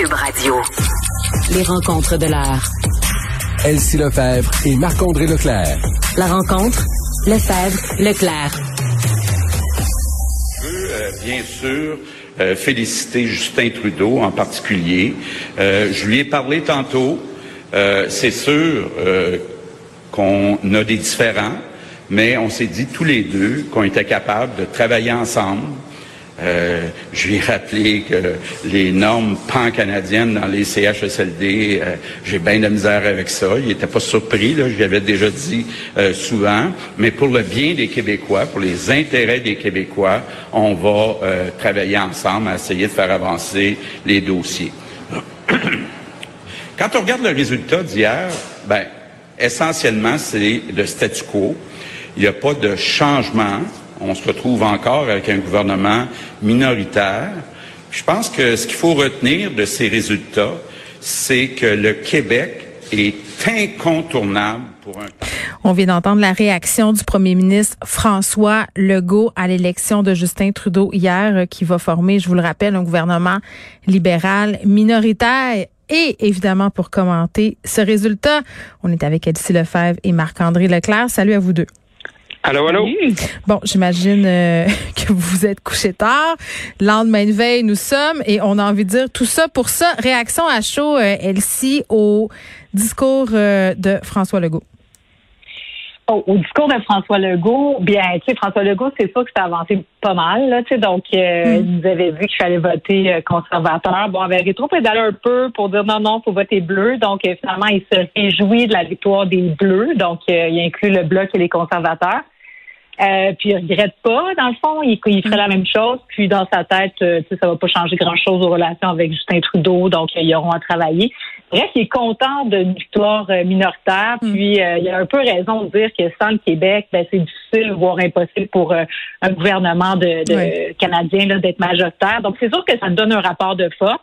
Cube Radio. Les rencontres de l'heure. Elsie Lefebvre et Marc-André Leclerc. La rencontre, Lefebvre, Leclerc. Je veux euh, bien sûr euh, féliciter Justin Trudeau en particulier. Euh, je lui ai parlé tantôt. Euh, c'est sûr euh, qu'on a des différends, mais on s'est dit tous les deux qu'on était capables de travailler ensemble. Euh, je lui ai rappelé que les normes pan-canadiennes dans les CHSLD, euh, j'ai bien de misère avec ça. Il n'était pas surpris, là, je lui avais déjà dit euh, souvent. Mais pour le bien des Québécois, pour les intérêts des Québécois, on va travailler ensemble à essayer de faire avancer les dossiers. Quand on regarde le résultat d'hier, ben, essentiellement, c'est le statu quo. Il n'y a pas de changement. On se retrouve encore avec un gouvernement minoritaire. Je pense que ce qu'il faut retenir de ces résultats, c'est que le Québec est incontournable pour un. On vient d'entendre la réaction du premier ministre François Legault à l'élection de Justin Trudeau hier, euh, qui va former, je vous le rappelle, un gouvernement libéral minoritaire. Et évidemment, pour commenter ce résultat, on est avec Elsie Lefebvre et Marc-André Leclerc. Salut à vous deux. Allô, allô? Bon, j'imagine euh, que vous vous êtes couché tard. Lendemain de veille, nous sommes et on a envie de dire tout ça pour ça. Réaction à chaud, euh, Elsie, au discours euh, de François Legault. Au discours de François Legault, bien, tu sais, François Legault, c'est sûr que c'est avancé pas mal, là, tu sais, donc, euh, vous avez vu qu'il fallait voter euh, conservateur. Bon, avec rétro pédalé un peu pour dire non, non, faut voter bleu. Donc, euh, finalement, il se réjouit de la victoire des bleus. Donc, euh, il inclut le bloc et les conservateurs. Euh, puis il regrette pas, dans le fond, il, il ferait la même chose. Puis dans sa tête, euh, ça va pas changer grand-chose aux relations avec Justin Trudeau, donc euh, ils auront à travailler. Bref, il est content d'une victoire euh, minoritaire. Puis euh, il a un peu raison de dire que sans le Québec, ben, c'est difficile, voire impossible pour euh, un gouvernement de, de Ouais. canadien d'être majoritaire. Donc c'est sûr que ça donne un rapport de force.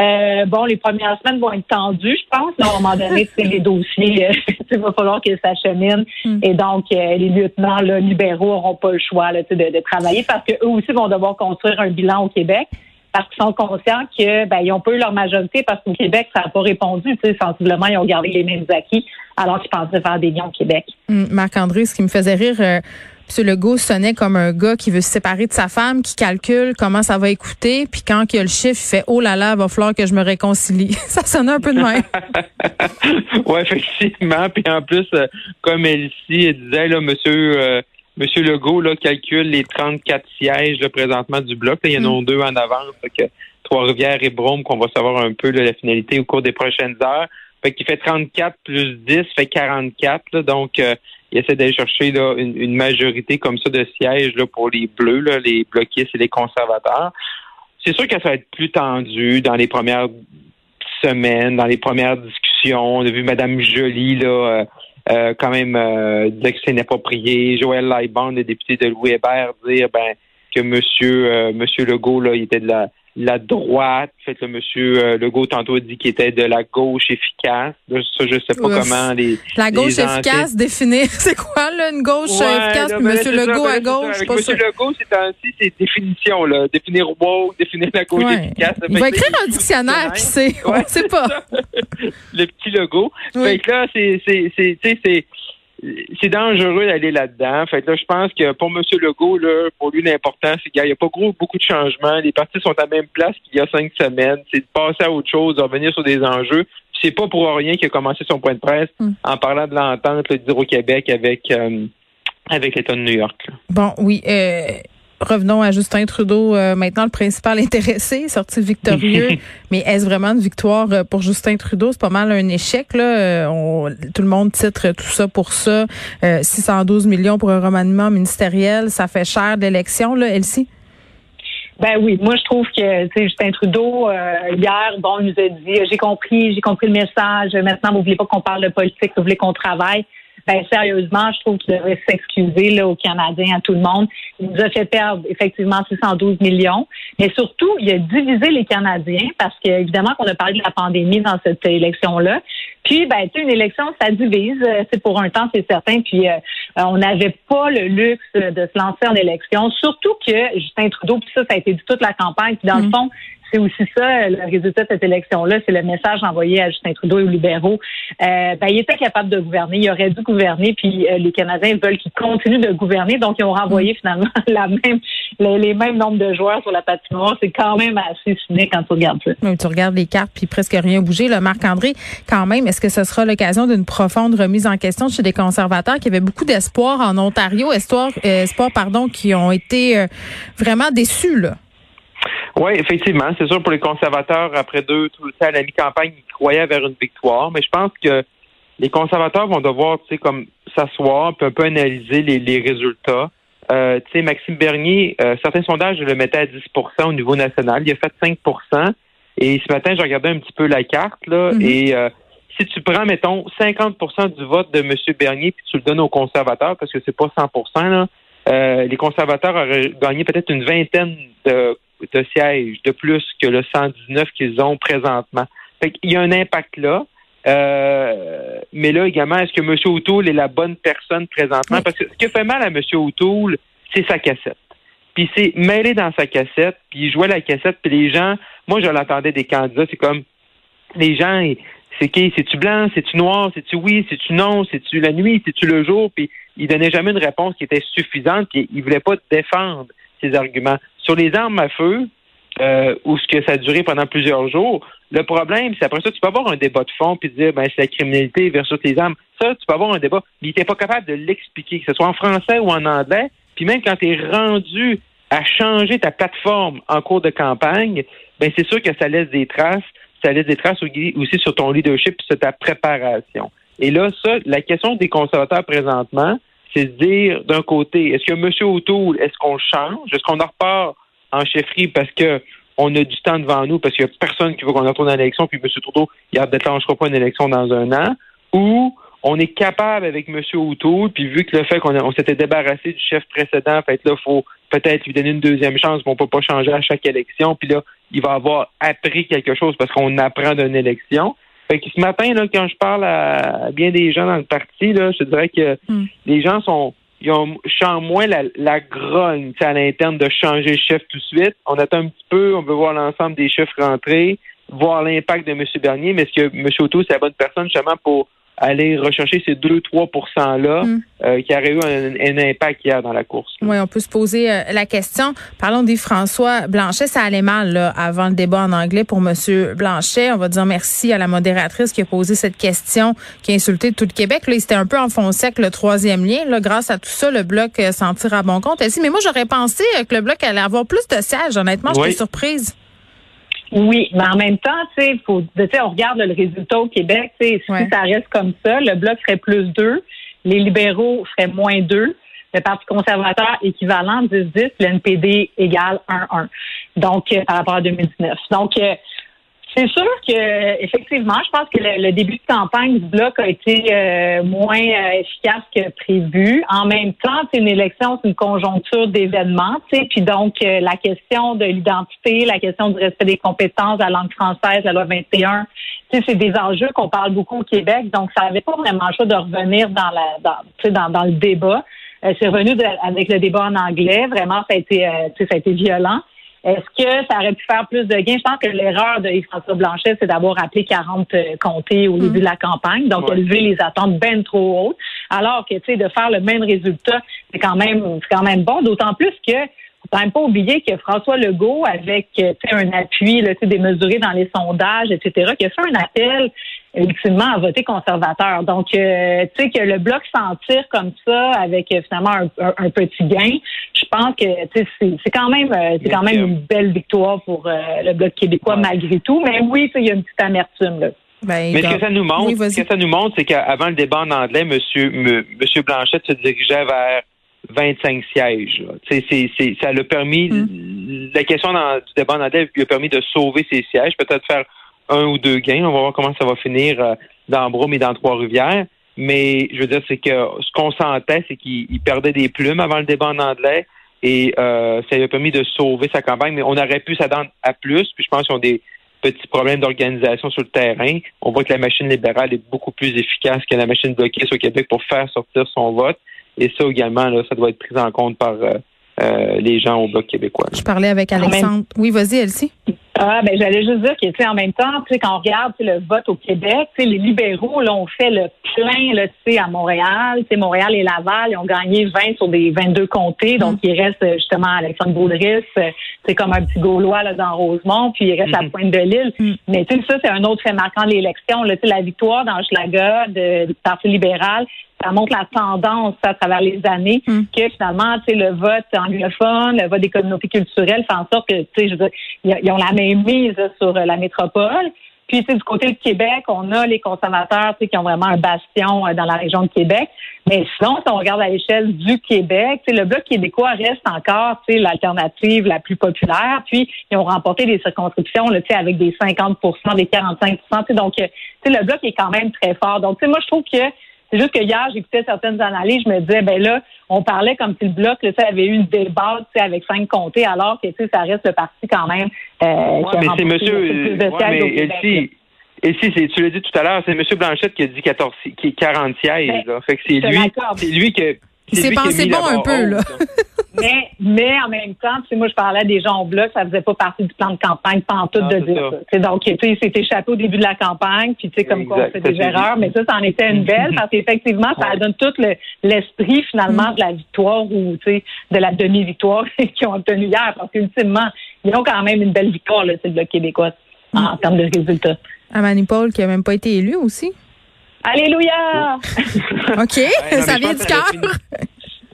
Euh, bon, les premières semaines vont être tendues, je pense. Là, à un moment donné, c'est les dossiers, euh, il va falloir qu'ils s'acheminent. Et donc, euh, les lieutenants là, libéraux n'auront pas le choix là, de, de travailler parce qu'eux aussi vont devoir construire un bilan au Québec parce qu'ils sont conscients que ben, ils ont pas eu leur majorité parce qu'au Québec, ça n'a pas répondu. Sensiblement, ils ont gardé les mêmes acquis alors qu'ils pensaient faire des gains au Québec. Hum, Marc-André, ce qui me faisait rire, M. Legault sonnait comme un gars qui veut se séparer de sa femme, qui calcule comment ça va écouter, puis quand il y a le chiffre, il fait « Oh là là, va falloir que je me réconcilie ». Ça sonnait un peu de même. oui, effectivement. Puis en plus, euh, comme elle disait, là, monsieur, euh, monsieur Legault là, calcule les 34 sièges là, présentement du bloc. Là, il y en a deux en avance. Que Trois-Rivières et Brome, qu'on va savoir un peu là, la finalité au cours des prochaines heures. Fait qu'il fait 34 plus 10, fait 44. Là, donc, euh, il essaie d'aller chercher là, une, une majorité comme ça de sièges là, pour les bleus, là, les bloquistes et les conservateurs. C'est sûr que ça va être plus tendu dans les premières semaines, dans les premières discussions. On a vu Mme Joly, là, euh, euh, quand même, euh, dire que c'est inapproprié. Joël Lightbound, le député de Louis Hébert, dire ben, que Monsieur, euh, Monsieur Legault, là, il était de la, la droite. Fait que le Monsieur euh, Legault, tantôt, a dit qu'il était de la gauche efficace. Ça, je sais pas Ouf. comment les. La gauche les efficace, définir, c'est quoi, là, une gauche Ouais, efficace, là, puis ben, M. c'est ça, Legault ben, à gauche, je suis Avec pas M. sûre. Legault, c'est ainsi, c'est définition, là. Définir woke, définir la gauche Ouais. efficace. Il Fait va écrire un dictionnaire, qui sait, on Ouais, sait pas. le petit logo. Oui. Fait que là, c'est, c'est, dangereux d'aller là-dedans. Fait là, je pense que pour M. Legault, là, pour lui, l'important, c'est qu'il n'y a pas gros, beaucoup de changements. Les partis sont à la même place qu'il y a cinq semaines. C'est de passer à autre chose, de revenir sur des enjeux. C'est pas pour rien qu'il a commencé son point de presse Mm. en parlant de l'entente d'Hydro-Québec avec, euh, avec l'État de New York. là. Bon, oui. Euh, revenons à Justin Trudeau, euh, maintenant le principal intéressé, sorti victorieux. Mais est-ce vraiment une victoire euh, pour Justin Trudeau? C'est pas mal un échec. Là. Euh, on- tout le monde titre tout ça pour ça. Euh, 612 millions pour un remaniement ministériel. Ça fait cher d'élection, là, Elsie? Ben oui, moi je trouve que tu sais, Justin Trudeau euh, hier, bon, il nous a dit j'ai compris, j'ai compris le message. Maintenant, vous voulez pas qu'on parle de politique, vous voulez qu'on travaille. Ben sérieusement, je trouve qu'il devrait s'excuser là aux Canadiens, à tout le monde. Il nous a fait perdre effectivement 612 millions, mais surtout il a divisé les Canadiens parce qu'évidemment qu'on a parlé de la pandémie dans cette élection-là. Puis ben tu sais une élection ça divise, euh, c'est pour un temps c'est certain. Puis euh, on n'avait pas le luxe de se lancer en élection, surtout que Justin Trudeau, puis ça, ça a été dit toute la campagne, puis dans le fond, c'est aussi ça, le résultat de cette élection-là, c'est le message envoyé à Justin Trudeau et aux libéraux. Euh, ben, il était capable de gouverner, il aurait dû gouverner, puis euh, les Canadiens veulent qu'il continue de gouverner, donc ils ont renvoyé finalement la même, les, mêmes nombres de joueurs sur la patinoire. C'est quand même assez cynique quand tu regardes ça. tu regardes les cartes, puis presque rien bougé. Le Marc-André, quand même, est-ce que ce sera l'occasion d'une profonde remise en question chez des conservateurs qui avaient beaucoup d'espoir en Ontario, espoir, euh, espoir pardon, qui ont été vraiment déçus là? Oui, effectivement. C'est sûr pour les conservateurs, après deux, tout le temps à la mi-campagne, ils croyaient vers une victoire. Mais je pense que les conservateurs vont devoir, tu sais, comme s'asseoir, un peu analyser les, résultats. Euh, tu sais, Maxime Bernier, euh, certains sondages le mettaient à 10% au niveau national. Il a fait 5% Et ce matin, j'ai regardé un petit peu la carte, là, mm-hmm. et euh, si tu prends, mettons, 50% du vote de M. Bernier, puis tu le donnes aux conservateurs, parce que c'est pas 100 là, les conservateurs auraient gagné peut-être une vingtaine de de sièges de plus que le 119 qu'ils ont présentement. Fait Il y a un impact là. Euh, mais là également, est-ce que M. O'Toole est la bonne personne présentement? Parce que ce qui fait mal à M. O'Toole, c'est sa cassette. Puis c'est mêlé dans sa cassette, puis il jouait la cassette, puis les gens, moi je l'entendais des candidats, c'est comme les gens, c'est qui? C'est-tu blanc? C'est-tu noir? C'est-tu oui? C'est-tu non? C'est-tu la nuit? C'est-tu le jour? Puis il donnait jamais une réponse qui était suffisante, puis il voulait pas défendre ses arguments. Sur les armes à feu, euh, ou ce que ça a duré pendant plusieurs jours, le problème, c'est après ça, tu peux avoir un débat de fond puis dire ben c'est la criminalité versus les armes. Ça, tu peux avoir un débat. Mais n'était pas capable de l'expliquer, que ce soit en français ou en anglais. Puis même quand tu es rendu à changer ta plateforme en cours de campagne, ben c'est sûr que ça laisse des traces. Ça laisse des traces aussi sur ton leadership et sur ta préparation. Et là, ça, la question des conservateurs présentement, c'est de dire d'un côté, est-ce que M. O'Toole, est-ce qu'on change? Est-ce qu'on en repart en chefferie parce que on a du temps devant nous, parce qu'il n'y a personne qui veut qu'on retourne à l'élection, puis M. Trudeau, il ne déclenchera pas une élection dans un an, ou on est capable avec M. O'Toole, puis vu que le fait qu'on on s'était débarrassé du chef précédent, fait là, faut peut-être lui donner une deuxième chance, mais on peut pas changer à chaque élection, puis là, il va avoir appris quelque chose parce qu'on apprend d'une élection. Fait que ce matin, là, quand je parle à bien des gens dans le parti, là, je dirais que hmm. les gens sont ils ont moins la, la grogne à l'interne de changer le chef tout de suite. On attend un petit peu, on veut voir l'ensemble des chefs rentrer, voir l'impact de M. Bernier, mais est-ce que M. Auto, c'est la bonne personne justement pour aller rechercher ces 2-3% là mm. euh, qui auraient eu un, impact hier dans la course. Oui, on peut se poser euh, la question. Parlons des François Blanchet. Ça allait mal là, avant le débat en anglais pour M. Blanchet. On va dire merci à la modératrice qui a posé cette question, qui a insulté tout le Québec. Là, il s'était un peu enfoncé avec le troisième lien. Là, grâce à tout ça, le Bloc euh, s'en tire à bon compte. Mais moi, j'aurais pensé que le Bloc allait avoir plus de sièges. Honnêtement, j'étais surprise. Oui, mais en même temps, tu sais, faut, on regarde le résultat au Québec, tu sais, si ça reste comme ça, le bloc serait plus deux, les libéraux seraient moins deux, le Parti conservateur équivalent 10-10, l'NPD égale 1-1. Donc, euh, par rapport à 2019. Donc, euh, c'est sûr que effectivement, je pense que le, début de campagne du bloc a été euh, moins euh, efficace que prévu. En même temps, c'est une élection, c'est une conjoncture d'événements, tu puis donc euh, la question de l'identité, la question du respect des compétences, la langue française, la loi 21, tu sais, c'est des enjeux qu'on parle beaucoup au Québec. Donc, ça n'avait pas vraiment le choix de revenir dans la, dans, dans, dans le débat. c'est revenu avec le débat en anglais. Vraiment, ça a été, ça a été violent. Est-ce que ça aurait pu faire plus de gains? Je pense que l'erreur de Yves-François Blanchet, c'est d'avoir appelé 40 euh, comtés au début de la campagne, donc élever les attentes bien trop hautes. Alors que, tu sais, de faire le même résultat, c'est quand même, c'est quand même bon, d'autant plus que faut quand même pas oublier que François Legault, avec euh, un appui là, démesuré dans les sondages, etc., qui a fait un appel ultimement à voter conservateur. Donc, euh, tu sais, que le bloc s'en tire comme ça avec finalement un, petit gain, je pense que c'est quand même euh, c'est quand même une belle victoire pour le bloc québécois malgré tout. Mais oui, il y a une petite amertume là. Ben, Mais ce que ça nous montre, ce que ça nous montre, c'est qu'avant le débat en anglais, Monsieur, Monsieur Blanchette se dirigeait vers 25 sièges. C'est, c'est, ça l'a permis, hmm. la question dans, du débat en lui a permis de sauver ses sièges, peut-être faire un ou deux gains. On va voir comment ça va finir euh, dans Brome et dans Trois-Rivières. Mais je veux dire, c'est que ce qu'on sentait, c'est qu'il perdait des plumes avant le débat en anglais et euh, ça lui a permis de sauver sa campagne. Mais on aurait pu s'attendre à plus. Puis je pense qu'ils ont des petits problèmes d'organisation sur le terrain. On voit que la machine libérale est beaucoup plus efficace que la machine bloquée au Québec pour faire sortir son vote. Et ça également, là, ça doit être pris en compte par, euh, les gens au Bloc québécois. Je parlais avec Alexandre. Oui, vas-y, Elsie. Ah, ben j'allais juste dire que, tu sais, en même temps, tu sais, quand on regarde le vote au Québec, tu sais, les libéraux, là, ont fait le plein, là, tu sais, à Montréal. Tu sais, Montréal et Laval, ils ont gagné 20 sur des 22 comtés. Donc, il reste justement Alexandre Boudris, c'est comme un petit Gaulois, là, dans Rosemont, puis il reste à Pointe de l'Île. Mais, tu sais, ça, c'est un autre fait marquant de l'élection, là. Tu sais, la victoire dans Schlager du Parti libéral, ça montre la tendance à travers les années mm. que finalement, tu sais, le vote anglophone, le vote des communautés culturelles fait en sorte que, tu sais, je veux dire, ils ont la même mise sur la métropole. Puis, du côté du Québec, on a les conservateurs, tu sais, qui ont vraiment un bastion euh, dans la région de Québec. Mais sinon, si on regarde à l'échelle du Québec, tu sais, le bloc québécois reste encore, tu sais, l'alternative la plus populaire. Puis, ils ont remporté des circonscriptions, tu sais, avec des 50% des 45 tu sais, Donc, euh, tu sais, le bloc est quand même très fort. Donc, tu sais, moi, je trouve que c'est juste que hier, j'écoutais certaines analyses, je me disais, ben là, on parlait comme si le bloc, là, avait eu une débat avec cinq comtés, alors que ça reste le parti quand même. Euh, mais c'est monsieur. Ouais, mais tu l'as dit tout à l'heure, c'est M. Blanchette qui a dit 14, qui 40 sièges. Ben, fait que c'est lui, c'est lui que il s'est pensé bon un peu, là. mais, mais en même temps, tu sais, moi, je parlais des gens au bloc, ça faisait pas partie du plan de campagne, pas en tout de dire ça. Donc, tu sais, il s'est échappé au début de la campagne, puis tu sais, comme quoi on fait des erreurs, mais ça, ça en était une belle, parce qu'effectivement, ça donne tout l'esprit, finalement, de la victoire ou, tu sais, de la demi-victoire qu'ils ont obtenue hier, parce qu'ultimement, ils ont quand même une belle victoire, là, c'est le bloc québécois, en, termes de résultats. À Manipole, qui a même pas été élu aussi? Alléluia! OK, ça vient du cœur.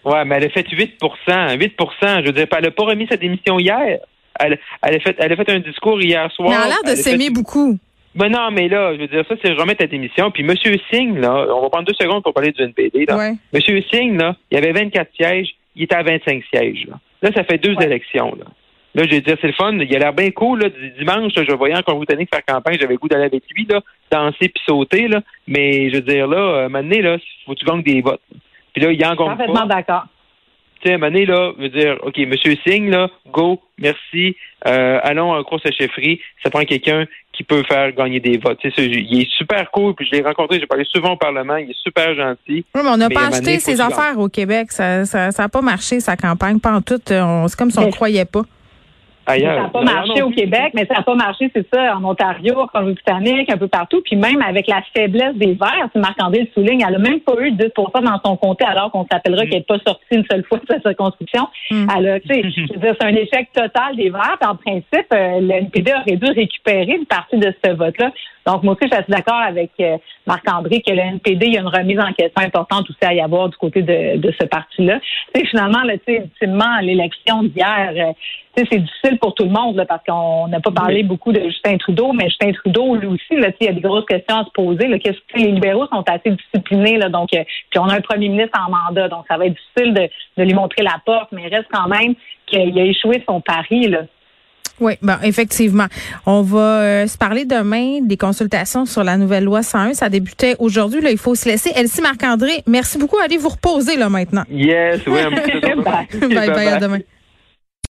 Ouais, mais elle a fait 8% 8% je veux dire, elle n'a pas remis sa démission hier. Elle, elle, a fait, elle a fait un discours hier soir. Mais elle a l'air de s'aimer beaucoup. Ben non, mais là, je veux dire, ça, c'est remettre ta démission. Puis M. Singh, là, on va prendre deux secondes pour parler du NPD. Là. M. Singh, là, il y avait 24 sièges, il était à 25 sièges. Là, là ça fait deux élections. Là. Là, je veux dire, c'est le fun. Il a l'air bien cool. Là. Dimanche, je voyais encore vous tenez faire campagne, j'avais le goût d'aller avec lui, là, danser puis sauter. Là. Mais je veux dire, là, à un moment là, faut que tu gagnes des votes. Puis là, il y a encore Parfaitement d'accord. Tu sais, à un moment donné, là, je veux dire, OK, Monsieur Singh, là, go, merci, euh, allons en course à chefferie. Ça prend quelqu'un qui peut faire gagner des votes. Tu sais, il est super cool, puis je l'ai rencontré, j'ai parlé souvent au Parlement, il est super gentil. Oui, mais on n'a pas acheté ses affaires au Québec. Ça n'a ça, ça pas marché, sa campagne, pas en tout. C'est comme si on ne croyait pas. Ça n'a pas marché au Québec, mais ça n'a pas marché, c'est ça, en Ontario, en Colombie-Britannique, un peu partout. Puis même avec la faiblesse des Verts, Marc-André le souligne, elle n'a même pas eu 10% dans son comté alors qu'on s'appellera mm. qu'elle n'est pas sortie une seule fois de sa circonscription. Mm. Elle a, tu sais, c'est un échec total des Verts. en principe, euh, le NPD aurait dû récupérer une partie de ce vote-là. Donc, moi aussi, je suis d'accord avec euh, Marc-André que le NPD, il y a une remise en question importante aussi à y avoir du côté de, de ce parti-là. finalement, là, ultimement, l'élection d'hier, euh, c'est difficile pour tout le monde là, parce qu'on n'a pas parlé beaucoup de Justin Trudeau, mais Justin Trudeau, lui aussi, là, il y a des grosses questions à se poser. Là, qu'est-ce que les libéraux sont assez disciplinés, là, donc euh, puis on a un premier ministre en mandat, donc ça va être difficile de, de lui montrer la porte, mais il reste quand même qu'il a échoué son pari. Là. Oui, ben effectivement. On va euh, se parler demain des consultations sur la nouvelle loi 101. Ça débutait aujourd'hui. Là, il faut se laisser. Elsie Marc-André, merci beaucoup. Allez vous reposer là maintenant. Yes, oui. bye, bye, à demain.